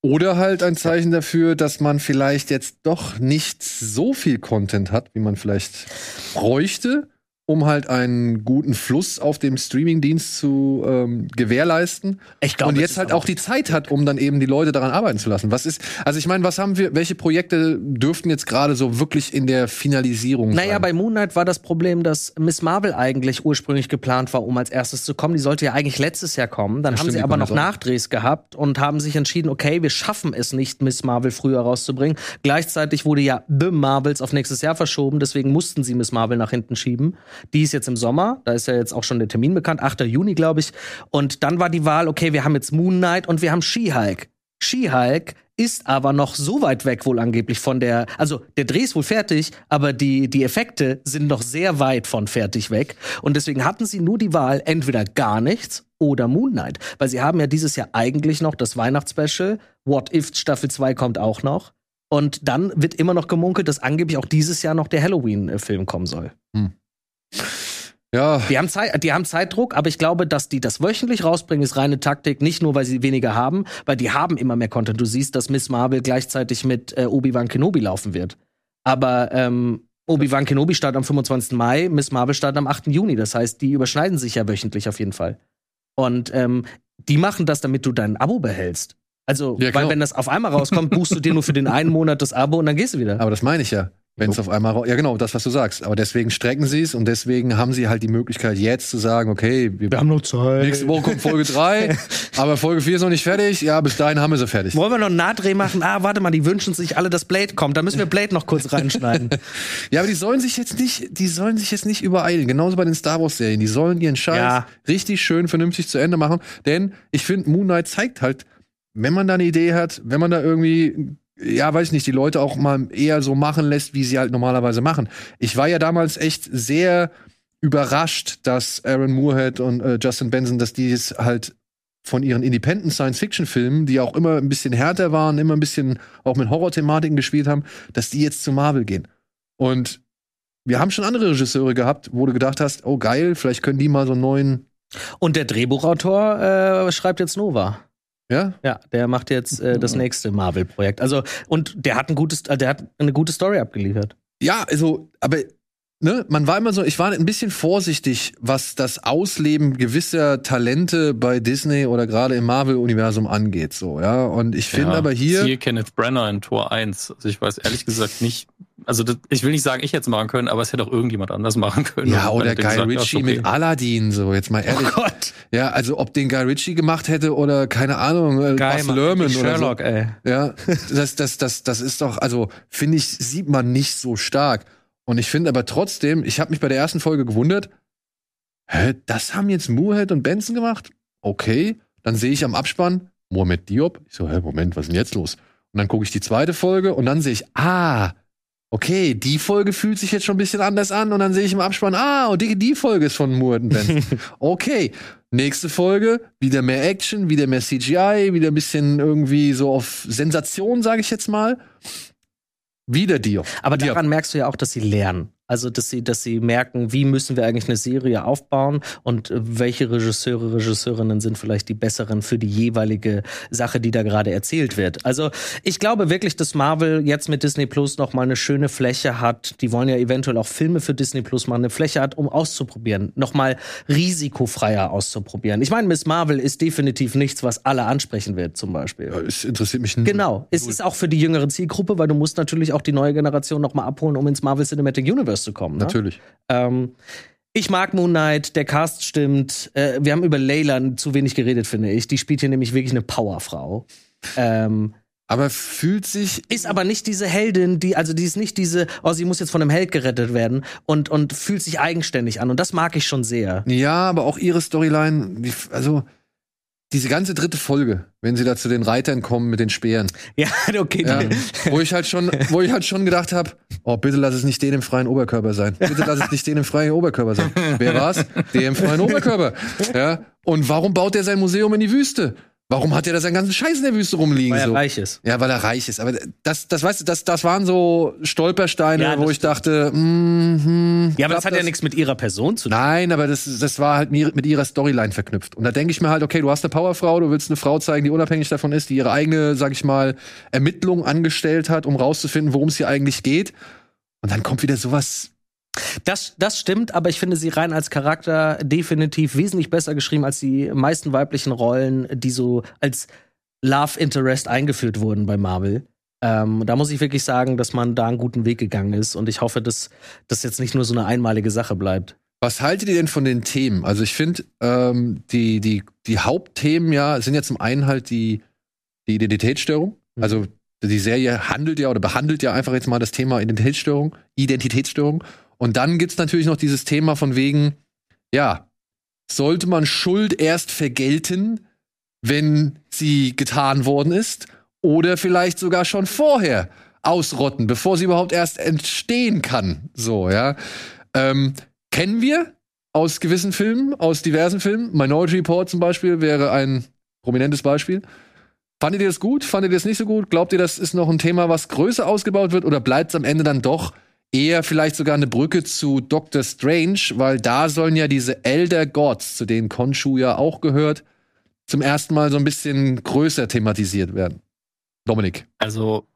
Oder halt ein Zeichen dafür, dass man vielleicht jetzt doch nicht so viel Content hat, wie man vielleicht bräuchte, um halt einen guten Fluss auf dem Streamingdienst zu ähm, gewährleisten. ich glaube. und jetzt halt auch die Zeit hat, um dann eben die Leute daran arbeiten zu lassen. Was ist, also ich meine, was haben wir, welche Projekte dürften jetzt gerade so wirklich in der Finalisierung Naja, sein? bei Moon Knight war das Problem, dass Miss Marvel eigentlich ursprünglich geplant war, um als erstes zu kommen. Die sollte ja eigentlich letztes Jahr kommen. Dann Ja, haben stimmt, sie aber noch. Nachdrehs gehabt und haben sich entschieden, okay, wir schaffen es nicht, Miss Marvel früher rauszubringen. Gleichzeitig wurde ja The Marvels auf nächstes Jahr verschoben, deswegen mussten sie Miss Marvel nach hinten schieben. Die ist jetzt im Sommer, da ist ja jetzt auch schon der Termin bekannt, 8. Juni, glaube ich. Und dann war die Wahl, okay, wir haben jetzt Moon Knight und wir haben She-Hulk. She-Hulk ist aber noch so weit weg wohl angeblich von der, also der Dreh ist wohl fertig, aber die, die Effekte sind noch sehr weit von fertig weg. Und deswegen hatten sie nur die Wahl, entweder gar nichts oder Moon Knight. Weil sie haben ja dieses Jahr eigentlich noch das Weihnachtsspecial, What If Staffel 2 kommt auch noch. Und dann wird immer noch gemunkelt, dass angeblich auch dieses Jahr noch der Halloween-Film kommen soll. Ja, Die haben, Zeit, die haben Zeitdruck, aber ich glaube, dass die das wöchentlich rausbringen, ist reine Taktik. Nicht nur, weil sie weniger haben, weil die haben immer mehr Content. Du siehst, dass Miss Marvel gleichzeitig mit äh, Obi-Wan Kenobi laufen wird. Aber ähm, Obi-Wan Kenobi startet am 25. Mai, Miss Marvel startet am 8. Juni. Das heißt, die überschneiden sich ja wöchentlich auf jeden Fall. Und ähm, die machen das, damit du dein Abo behältst. Also, Ja, weil genau. wenn das auf einmal rauskommt, buchst du dir nur für den einen Monat das Abo und dann gehst du wieder. Aber das meine ich ja. Wenn es auf einmal, ja genau, das, was du sagst. Aber deswegen strecken sie es und deswegen haben sie halt die Möglichkeit jetzt zu sagen, okay, wir, haben noch Zeit. nächste Woche kommt Folge 3, aber Folge 4 ist noch nicht fertig. Ja, bis dahin haben wir sie fertig. Wollen wir noch einen Nahdreh machen? Ah, warte mal, die wünschen sich alle, dass Blade kommt. Da müssen wir Blade noch kurz reinschneiden. Ja, aber die sollen sich jetzt nicht, die sollen sich jetzt nicht übereilen. Genauso bei den Star Wars Serien. Die sollen ihren Scheiß Ja. richtig schön vernünftig zu Ende machen. Denn ich finde, Moon Knight zeigt halt, wenn man da eine Idee hat, wenn man da irgendwie, ja, weiß ich nicht, die Leute auch mal eher so machen lässt, wie sie halt normalerweise machen. Ich war ja damals echt sehr überrascht, dass Aaron Moorhead und äh, Justin Benson, dass die es halt von ihren Independent Science-Fiction-Filmen, die auch immer ein bisschen härter waren, immer ein bisschen auch mit Horror-Thematiken gespielt haben, dass die jetzt zu Marvel gehen. Und wir haben schon andere Regisseure gehabt, wo du gedacht hast, oh geil, vielleicht können die mal so einen neuen, Und der Drehbuchautor äh, schreibt jetzt Nova. Ja? Ja, der macht jetzt äh, das nächste Marvel-Projekt. Also, und der hat ein gutes, äh, der hat eine gute Story abgeliefert. Ja, also, aber ne, man war immer so, ich war ein bisschen vorsichtig, was das Ausleben gewisser Talente bei Disney oder gerade im Marvel-Universum angeht, so, ja. Und ich finde Ja, aber hier, Siehe Kenneth Brenner in Tor 1. Also ich weiß ehrlich gesagt nicht, also das, ich will nicht sagen, ich hätte es machen können, aber es hätte auch irgendjemand anders machen können. ja, oder Guy gesagt, Ritchie okay. mit Aladdin, so, jetzt mal ehrlich. Gott. Ja, also ob den Guy Ritchie gemacht hätte oder keine Ahnung, äh, Baz Mann, Luhrmann endlich oder so. Sherlock, ey. Ja, das, das, das, das ist doch, also finde ich, sieht man nicht so stark. Und ich finde aber trotzdem, ich habe mich bei der ersten Folge gewundert, hä, das haben jetzt Moorhead und Benson gemacht? Okay, dann sehe ich am Abspann Mohamed Diop. Ich so, hä, Moment, was ist denn jetzt los? Und dann gucke ich die zweite Folge und dann sehe ich, ah, okay, die Folge fühlt sich jetzt schon ein bisschen anders an und dann sehe ich im Abspann, ah, und die, die Folge ist von Moorhead und Benson. okay, nächste Folge, wieder mehr Action, wieder mehr CGI, wieder ein bisschen irgendwie so auf Sensation, sage ich jetzt mal. Wieder Diop. Aber daran merkst du ja auch, dass sie lernen. Also, dass sie, dass sie merken, wie müssen wir eigentlich eine Serie aufbauen und äh, welche Regisseure, Regisseurinnen sind vielleicht die besseren für die jeweilige Sache, die da gerade erzählt wird. Also, ich glaube wirklich, dass Marvel jetzt mit Disney Plus noch mal eine schöne Fläche hat. Die wollen ja eventuell auch Filme für Disney Plus machen, eine Fläche hat, um auszuprobieren, noch mal risikofreier auszuprobieren. Ich meine, Miss Marvel ist definitiv nichts, was alle ansprechen wird, zum Beispiel. Ja, Es interessiert mich null. Genau. Es ist auch für die jüngere Zielgruppe, weil du musst natürlich auch die neue Generation noch mal abholen, um ins Marvel Cinematic Universe zu kommen. Ne? Natürlich. Ähm, ich mag Moon Knight, der Cast stimmt. Äh, wir haben über Layla zu wenig geredet, finde ich. Die spielt hier nämlich wirklich eine Powerfrau. Ähm, Aber fühlt sich. ist aber nicht diese Heldin, die, also die ist nicht diese, oh, sie muss jetzt von einem Held gerettet werden und, und fühlt sich eigenständig an. Und das mag ich schon sehr. Ja, aber auch ihre Storyline, also diese ganze dritte Folge, wenn sie da zu den Reitern kommen mit den Speeren. Ja, okay. Ja, wo ich halt schon, wo ich halt schon gedacht habe, oh, bitte lass es nicht den im freien Oberkörper sein. Bitte lass es nicht den im freien Oberkörper sein. Wer war's? Der im freien Oberkörper. Ja. Und warum baut er sein Museum in die Wüste? Warum hat er da seinen ganzen Scheiß in der Wüste rumliegen? Weil er so? reich ist. Ja, weil er reich ist. Aber das, das weißt du, das, das waren so Stolpersteine, Ja, das wo ich dachte, mm, hm, Ja, aber das hat ja nichts mit ihrer Person zu tun. Nein, aber das, das war halt mit ihrer Storyline verknüpft. Und da denke ich mir halt, okay, du hast eine Powerfrau, du willst eine Frau zeigen, die unabhängig davon ist, die ihre eigene, sag ich mal, Ermittlung angestellt hat, um rauszufinden, worum es hier eigentlich geht. Und dann kommt wieder sowas. Das, das stimmt, aber ich finde sie rein als Charakter definitiv wesentlich besser geschrieben als die meisten weiblichen Rollen, die so als Love Interest eingeführt wurden bei Marvel. Ähm, da muss ich wirklich sagen, dass man da einen guten Weg gegangen ist und ich hoffe, dass das jetzt nicht nur so eine einmalige Sache bleibt. Was haltet ihr denn von den Themen? Also ich finde, ähm, die, die, die Hauptthemen ja sind ja zum einen halt die, die Identitätsstörung. Mhm. Also die Serie handelt ja oder behandelt ja einfach jetzt mal das Thema Identitätsstörung, Identitätsstörung. Und dann gibt's natürlich noch dieses Thema von wegen, ja, sollte man Schuld erst vergelten, wenn sie getan worden ist, oder vielleicht sogar schon vorher ausrotten, bevor sie überhaupt erst entstehen kann. So, ja. Ähm, kennen wir aus gewissen Filmen, aus diversen Filmen. Minority Report zum Beispiel wäre ein prominentes Beispiel. Fandet ihr das gut? Fandet ihr das nicht so gut? Glaubt ihr, das ist noch ein Thema, was größer ausgebaut wird? Oder bleibt es am Ende dann doch eher vielleicht sogar eine Brücke zu Doctor Strange? Weil da sollen ja diese Elder Gods, zu denen Khonshu ja auch gehört, zum ersten Mal so ein bisschen größer thematisiert werden. Dominik. Also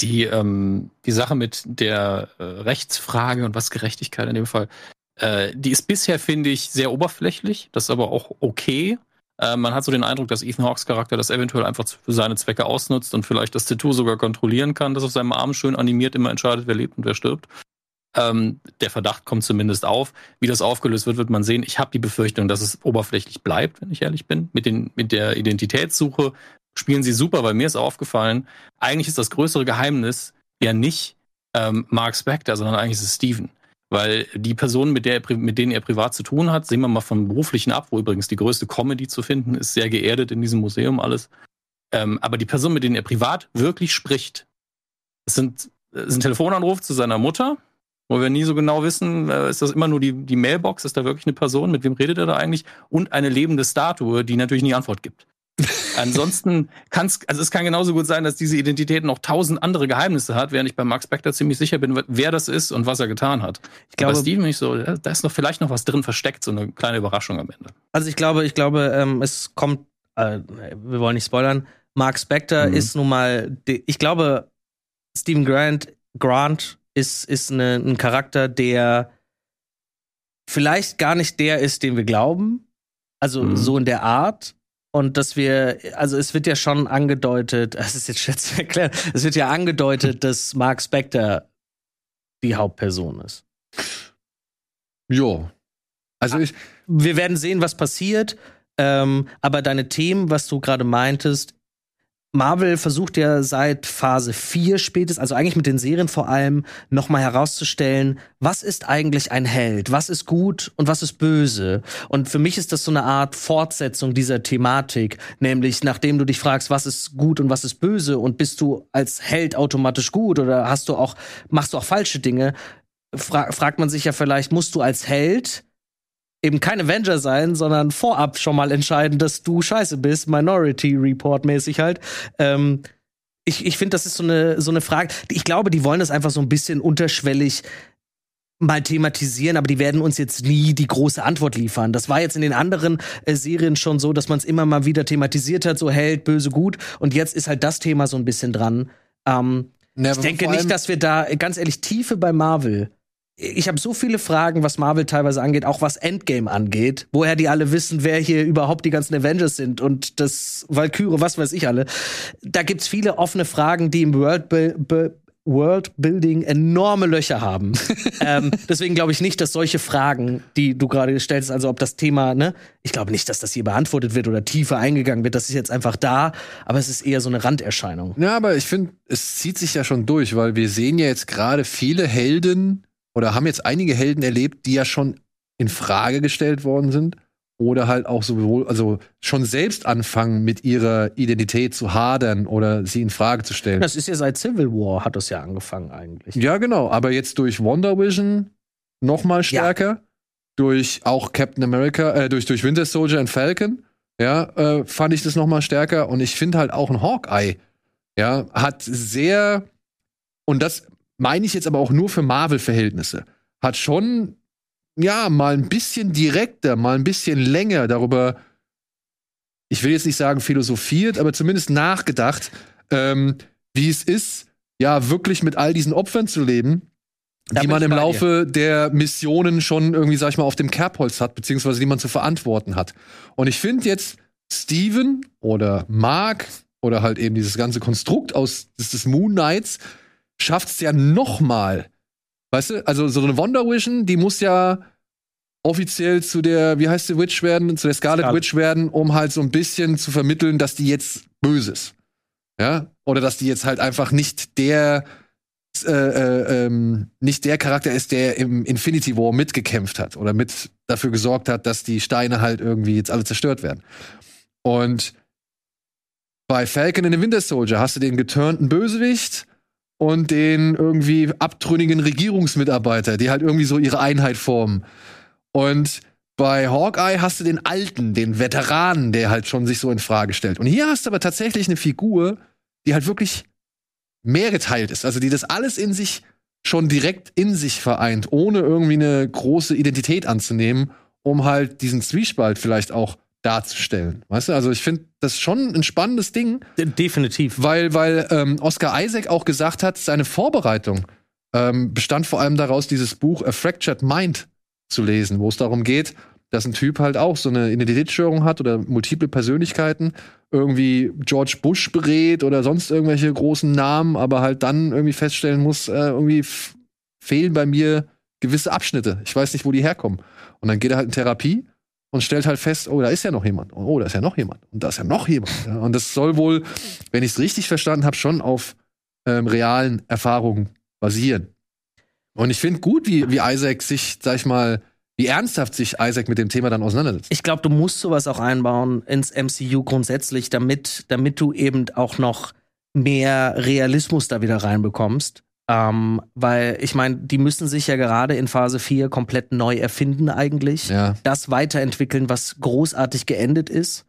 die, ähm, die Sache mit der äh, Rechtsfrage und was Gerechtigkeit in dem Fall, äh, die ist bisher, finde ich, sehr oberflächlich. Das ist aber auch okay. Äh, man hat so den Eindruck, dass Ethan Hawks Charakter das eventuell einfach für seine Zwecke ausnutzt und vielleicht das Tattoo sogar kontrollieren kann, das auf seinem Arm schön animiert immer entscheidet, wer lebt und wer stirbt. Ähm, der Verdacht kommt zumindest auf. Wie das aufgelöst wird, wird man sehen. Ich habe die Befürchtung, dass es oberflächlich bleibt, wenn ich ehrlich bin. Mit, den, mit der Identitätssuche spielen sie super, weil mir ist aufgefallen, eigentlich ist das größere Geheimnis ja nicht ähm, Mark Spector, sondern eigentlich ist es Steven. Weil die Personen, mit, der mit denen er privat zu tun hat, sehen wir mal vom Beruflichen ab, wo übrigens die größte Comedy zu finden ist, sehr geerdet in diesem Museum alles. Ähm, aber die Personen, mit denen er privat wirklich spricht, es sind, ist ein Telefonanruf zu seiner Mutter, wo wir nie so genau wissen, äh, ist das immer nur die, die Mailbox, ist da wirklich eine Person, mit wem redet er da eigentlich? Und eine lebende Statue, die natürlich nie Antwort gibt. Ansonsten kann es, also es kann genauso gut sein, dass diese Identität noch tausend andere Geheimnisse hat, während ich bei Max Spector ziemlich sicher bin, wer das ist und was er getan hat. Ich glaube, bei Steven nicht so, da ist noch vielleicht noch was drin versteckt, so eine kleine Überraschung am Ende. Also ich glaube, ich glaube, ähm, es kommt, äh, wir wollen nicht spoilern. Mark Spector mhm. ist nun mal, ich glaube, Steven Grant, Grant ist, ist eine, ein Charakter, der vielleicht gar nicht der ist, den wir glauben. Also mhm. so in der Art, und dass wir, also es wird ja schon angedeutet, es ist jetzt schwer zu erklären, es wird ja angedeutet, dass Mark Spector die Hauptperson ist. Jo. Also ich. Wir werden sehen, was passiert. Ähm, aber deine Themen, was du gerade meintest, Marvel versucht ja seit Phase 4 spätestens, also eigentlich mit den Serien vor allem, nochmal herauszustellen, was ist eigentlich ein Held, was ist gut und was ist böse. Und für mich ist das so eine Art Fortsetzung dieser Thematik, nämlich nachdem du dich fragst, was ist gut und was ist böse und bist du als Held automatisch gut oder hast du auch, machst du auch falsche Dinge, fra fragt man sich ja vielleicht, musst du als Held eben kein Avenger sein, sondern vorab schon mal entscheiden, dass du scheiße bist, Minority Report mäßig halt. Ähm, ich ich finde, das ist so eine, so eine Frage. Ich glaube, die wollen das einfach so ein bisschen unterschwellig mal thematisieren, aber die werden uns jetzt nie die große Antwort liefern. Das war jetzt in den anderen äh, Serien schon so, dass man es immer mal wieder thematisiert hat, so Held, böse, gut. Und jetzt ist halt das Thema so ein bisschen dran. Ähm, ja, ich denke nicht, dass wir da, ganz ehrlich, Tiefe bei Marvel ich habe so viele Fragen, was Marvel teilweise angeht, auch was Endgame angeht, woher die alle wissen, wer hier überhaupt die ganzen Avengers sind und das Valkyrie, was weiß ich alle. Da gibt's viele offene Fragen, die im World Worldbuilding enorme Löcher haben. ähm, deswegen glaube ich nicht, dass solche Fragen, die du gerade gestellt hast, also ob das Thema, ne, ich glaube nicht, dass das hier beantwortet wird oder tiefer eingegangen wird. Das ist jetzt einfach da, aber es ist eher so eine Randerscheinung. Ja, aber ich finde, es zieht sich ja schon durch, weil wir sehen ja jetzt gerade viele Helden, oder haben jetzt einige Helden erlebt, die ja schon in Frage gestellt worden sind oder halt auch sowohl, also schon selbst anfangen, mit ihrer Identität zu hadern oder sie in Frage zu stellen. Das ist ja seit Civil War hat das ja angefangen eigentlich. Ja, genau. Aber jetzt durch Wonder Vision noch mal stärker, ja. durch auch Captain America, äh, durch durch Winter Soldier und Falcon, ja, äh, fand ich das noch mal stärker. Und ich finde halt auch ein Hawkeye, ja, hat sehr und das meine ich jetzt aber auch nur für Marvel-Verhältnisse, hat schon, ja, mal ein bisschen direkter, mal ein bisschen länger darüber, ich will jetzt nicht sagen philosophiert, aber zumindest nachgedacht, ähm, wie es ist, ja, wirklich mit all diesen Opfern zu leben, da die man im Laufe dir. der Missionen schon irgendwie, sag ich mal, auf dem Kerbholz hat, beziehungsweise die man zu verantworten hat. Und ich finde jetzt Steven oder Mark oder halt eben dieses ganze Konstrukt aus des, des Moon Knights schafft es ja noch mal. Weißt du, also so eine Wonder Vision, die muss ja offiziell zu der, wie heißt die Witch werden, zu der Scarlet, Scarlet Witch werden, um halt so ein bisschen zu vermitteln, dass die jetzt böse ist. Ja? Oder dass die jetzt halt einfach nicht der äh, äh, ähm, nicht der Charakter ist, der im Infinity War mitgekämpft hat oder mit dafür gesorgt hat, dass die Steine halt irgendwie jetzt alle zerstört werden. Und bei Falcon in the Winter Soldier hast du den geturnten Bösewicht, und den irgendwie abtrünnigen Regierungsmitarbeiter, die halt irgendwie so ihre Einheit formen. Und bei Hawkeye hast du den Alten, den Veteranen, der halt schon sich so in Frage stellt. Und hier hast du aber tatsächlich eine Figur, die halt wirklich mehr geteilt ist. Also die das alles in sich schon direkt in sich vereint, ohne irgendwie eine große Identität anzunehmen, um halt diesen Zwiespalt vielleicht auch darzustellen. Weißt du, also ich finde das schon ein spannendes Ding. Definitiv. Weil, weil ähm, Oscar Isaac auch gesagt hat, seine Vorbereitung ähm, bestand vor allem daraus, dieses Buch A Fractured Mind zu lesen, wo es darum geht, dass ein Typ halt auch so eine Identitätsstörung hat oder multiple Persönlichkeiten, irgendwie George Bush berät oder sonst irgendwelche großen Namen, aber halt dann irgendwie feststellen muss, äh, irgendwie fehlen bei mir gewisse Abschnitte. Ich weiß nicht, wo die herkommen. Und dann geht er halt in Therapie und stellt halt fest, oh, da ist ja noch jemand. Oh, da ist ja noch jemand. Und da ist ja noch jemand. Ja, und das soll wohl, wenn ich es richtig verstanden habe, schon auf ähm, realen Erfahrungen basieren. Und ich finde gut, wie, wie Isaac sich, sag ich mal, wie ernsthaft sich Isaac mit dem Thema dann auseinandersetzt. Ich glaube, du musst sowas auch einbauen ins MCU grundsätzlich, damit, damit du eben auch noch mehr Realismus da wieder reinbekommst. Ähm, weil ich meine, die müssen sich ja gerade in Phase 4 komplett neu erfinden eigentlich. Ja. Das weiterentwickeln, was großartig geendet ist.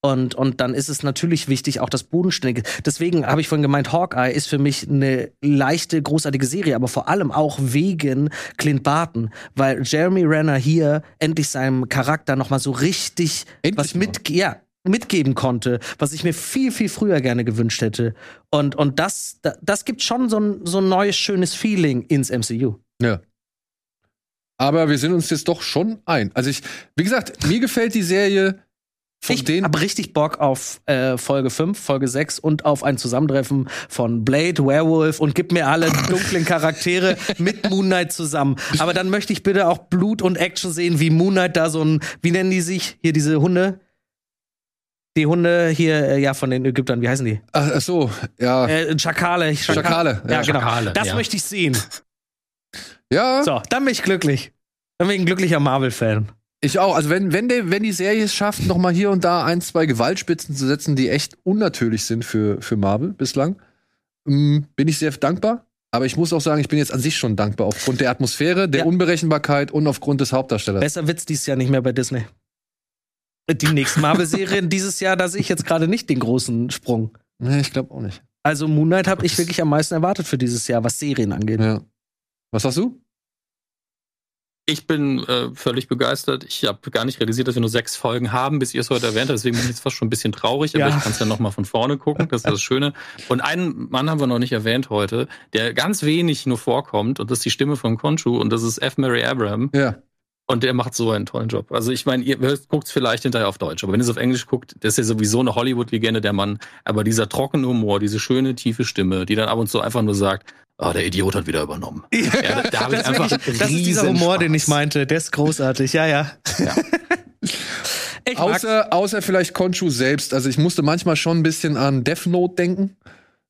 Und, und dann ist es natürlich wichtig, auch das Bodenständige. Deswegen habe ich vorhin gemeint, Hawkeye ist für mich eine leichte, großartige Serie, aber vor allem auch wegen Clint Barton, weil Jeremy Renner hier endlich seinem Charakter noch mal so richtig Endlich was mit, ja, mitgeben konnte, was ich mir viel, viel früher gerne gewünscht hätte. Und, und das, da- das gibt schon so ein, so ein neues, schönes Feeling ins MCU. Ja. Aber wir sind uns jetzt doch schon ein. Also ich, wie gesagt, mir gefällt die Serie von ich den. habe richtig Bock auf äh, Folge 5, Folge 6 und auf ein Zusammentreffen von Blade, Werewolf und gib mir alle dunklen Charaktere mit Moon Knight zusammen. Aber dann möchte ich bitte auch Blut und Action sehen, wie Moon Knight da so ein, wie nennen die sich? Hier diese Hunde? Die Hunde hier, äh, ja, von den Ägyptern, wie heißen die? Ach, ach so, ja. Äh, Schakale. Schaka- Schakale, Ja, ja. genau. Schakale, das ja. möchte ich sehen. ja, So, dann bin ich glücklich. Dann bin ich ein glücklicher Marvel-Fan. ich auch. Also wenn, wenn, der, wenn die Serie es schafft, noch mal hier und da ein, zwei Gewaltspitzen zu setzen, die echt unnatürlich sind für, für Marvel bislang, mm, bin ich sehr dankbar. Aber ich muss auch sagen, ich bin jetzt an sich schon dankbar aufgrund der Atmosphäre, der Ja. Unberechenbarkeit und aufgrund des Hauptdarstellers. Besser wird's dieses Jahr nicht mehr bei Disney. Die nächsten Marvel-Serien dieses Jahr, da sehe ich jetzt gerade nicht den großen Sprung. Nee, ich glaube auch nicht. Also Moon Knight habe ich wirklich am meisten erwartet für dieses Jahr, was Serien angeht. Ja. Was sagst du? Ich bin äh, völlig begeistert. Ich habe gar nicht realisiert, dass wir nur sechs Folgen haben, bis ihr es heute erwähnt habt. Deswegen bin ich jetzt fast schon ein bisschen traurig, aber Ja. ich kann es ja noch mal von vorne gucken. Das ist das Schöne. Und einen Mann haben wir noch nicht erwähnt heute, der ganz wenig nur vorkommt. Und das ist die Stimme von Conchu. Und das ist F. Mary Abraham. Ja. Und der macht so einen tollen Job. Also ich meine, ihr guckt es vielleicht hinterher auf Deutsch, aber wenn ihr es auf Englisch guckt, das ist ja sowieso eine Hollywood-Legende, der Mann. Aber dieser trockene Humor, diese schöne, tiefe Stimme, die dann ab und zu einfach nur sagt, oh, der Idiot hat wieder übernommen. Ja, da, da hab ich Das, ist einfach wirklich, das ist dieser Humor, den Spaß. ich meinte. Der ist großartig, ja, ja. Ja. Außer, außer vielleicht Conchu selbst. Also ich musste manchmal schon ein bisschen an Death Note denken.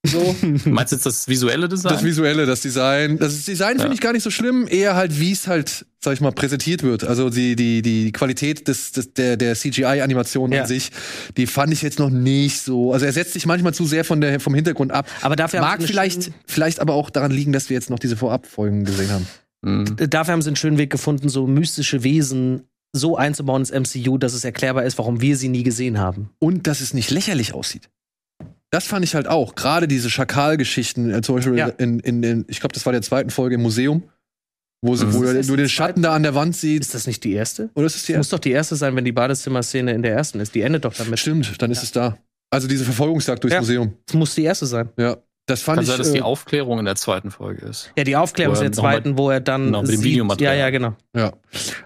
So. Meinst du jetzt das visuelle Design? Das Visuelle, das Design. Das Design finde Ja. ich gar nicht so schlimm, eher halt, wie es halt, sag ich mal, präsentiert wird. Also die, die, die Qualität des, des, der, der CGI-Animation Ja. an sich, die fand ich jetzt noch nicht so. Also er setzt sich manchmal zu sehr von der, vom Hintergrund ab. Aber dafür Mag vielleicht, vielleicht aber auch daran liegen, dass wir jetzt noch diese Vorabfolgen gesehen haben. Mhm. dafür haben sie einen schönen Weg gefunden, so mystische Wesen so einzubauen ins MCU, dass es erklärbar ist, warum wir sie nie gesehen haben. Und dass es nicht lächerlich aussieht. Das fand ich halt auch. Gerade diese Schakal-Geschichten, äh, zum Beispiel Ja. in, in, in, ich glaube, das war der zweiten Folge im Museum, wo, sie, Mhm. wo du das den die Schatten da an der Wand siehst. Ist das nicht die erste? Oder ist es die Das muss erste? doch die erste sein, wenn die Badezimmerszene in der ersten ist. Die endet doch damit. Stimmt, dann ist es da. Also diese Verfolgungsjagd durchs Ja. Museum. Das muss die erste sein. Ja, das fand Kann ich. sein, dass die äh, Aufklärung in der zweiten Folge ist. Ja, die Aufklärung ist der noch mal- zweiten, wo er dann genau, mit dem sieht. Videomaterial. Ja, ja, genau. ja.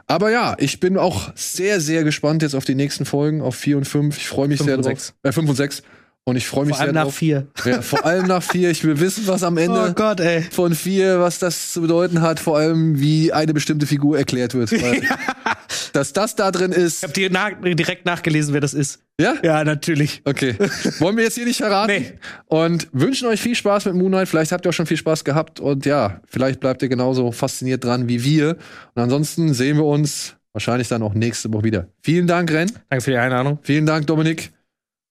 Aber ja, ich bin auch sehr, sehr gespannt jetzt auf die nächsten Folgen, auf 4 und 5. Ich freue mich Fünf sehr und drauf. sechs. Äh, 5 und 6. Und ich freue mich Vor allem sehr nach vier. Ja, vor allem nach 4. Ich will wissen, was am Ende Oh Gott, von 4, was das zu bedeuten hat. Vor allem, wie eine bestimmte Figur erklärt wird. Weil, dass das da drin ist. Ich habe dir nach, direkt nachgelesen, wer das ist. Ja? Ja, natürlich. Okay. Wollen wir jetzt hier nicht verraten? Nee. Und wünschen euch viel Spaß mit Moon Knight. Vielleicht habt ihr auch schon viel Spaß gehabt. Und ja, vielleicht bleibt ihr genauso fasziniert dran wie wir. Und ansonsten sehen wir uns wahrscheinlich dann auch nächste Woche wieder. Vielen Dank, Ren. Danke für die Einladung. Vielen Dank, Dominik.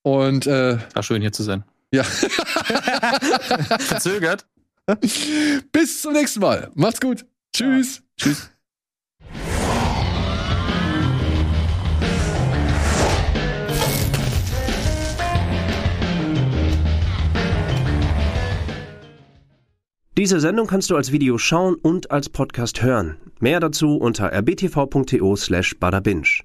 Und äh, War schön hier zu sein. ja, Verzögert. bis zum nächsten Mal. Macht's gut. Tschüss. Tschüss. Diese Sendung kannst du als Video schauen und als Podcast hören. Mehr dazu unter rbtv.to slash badabinch.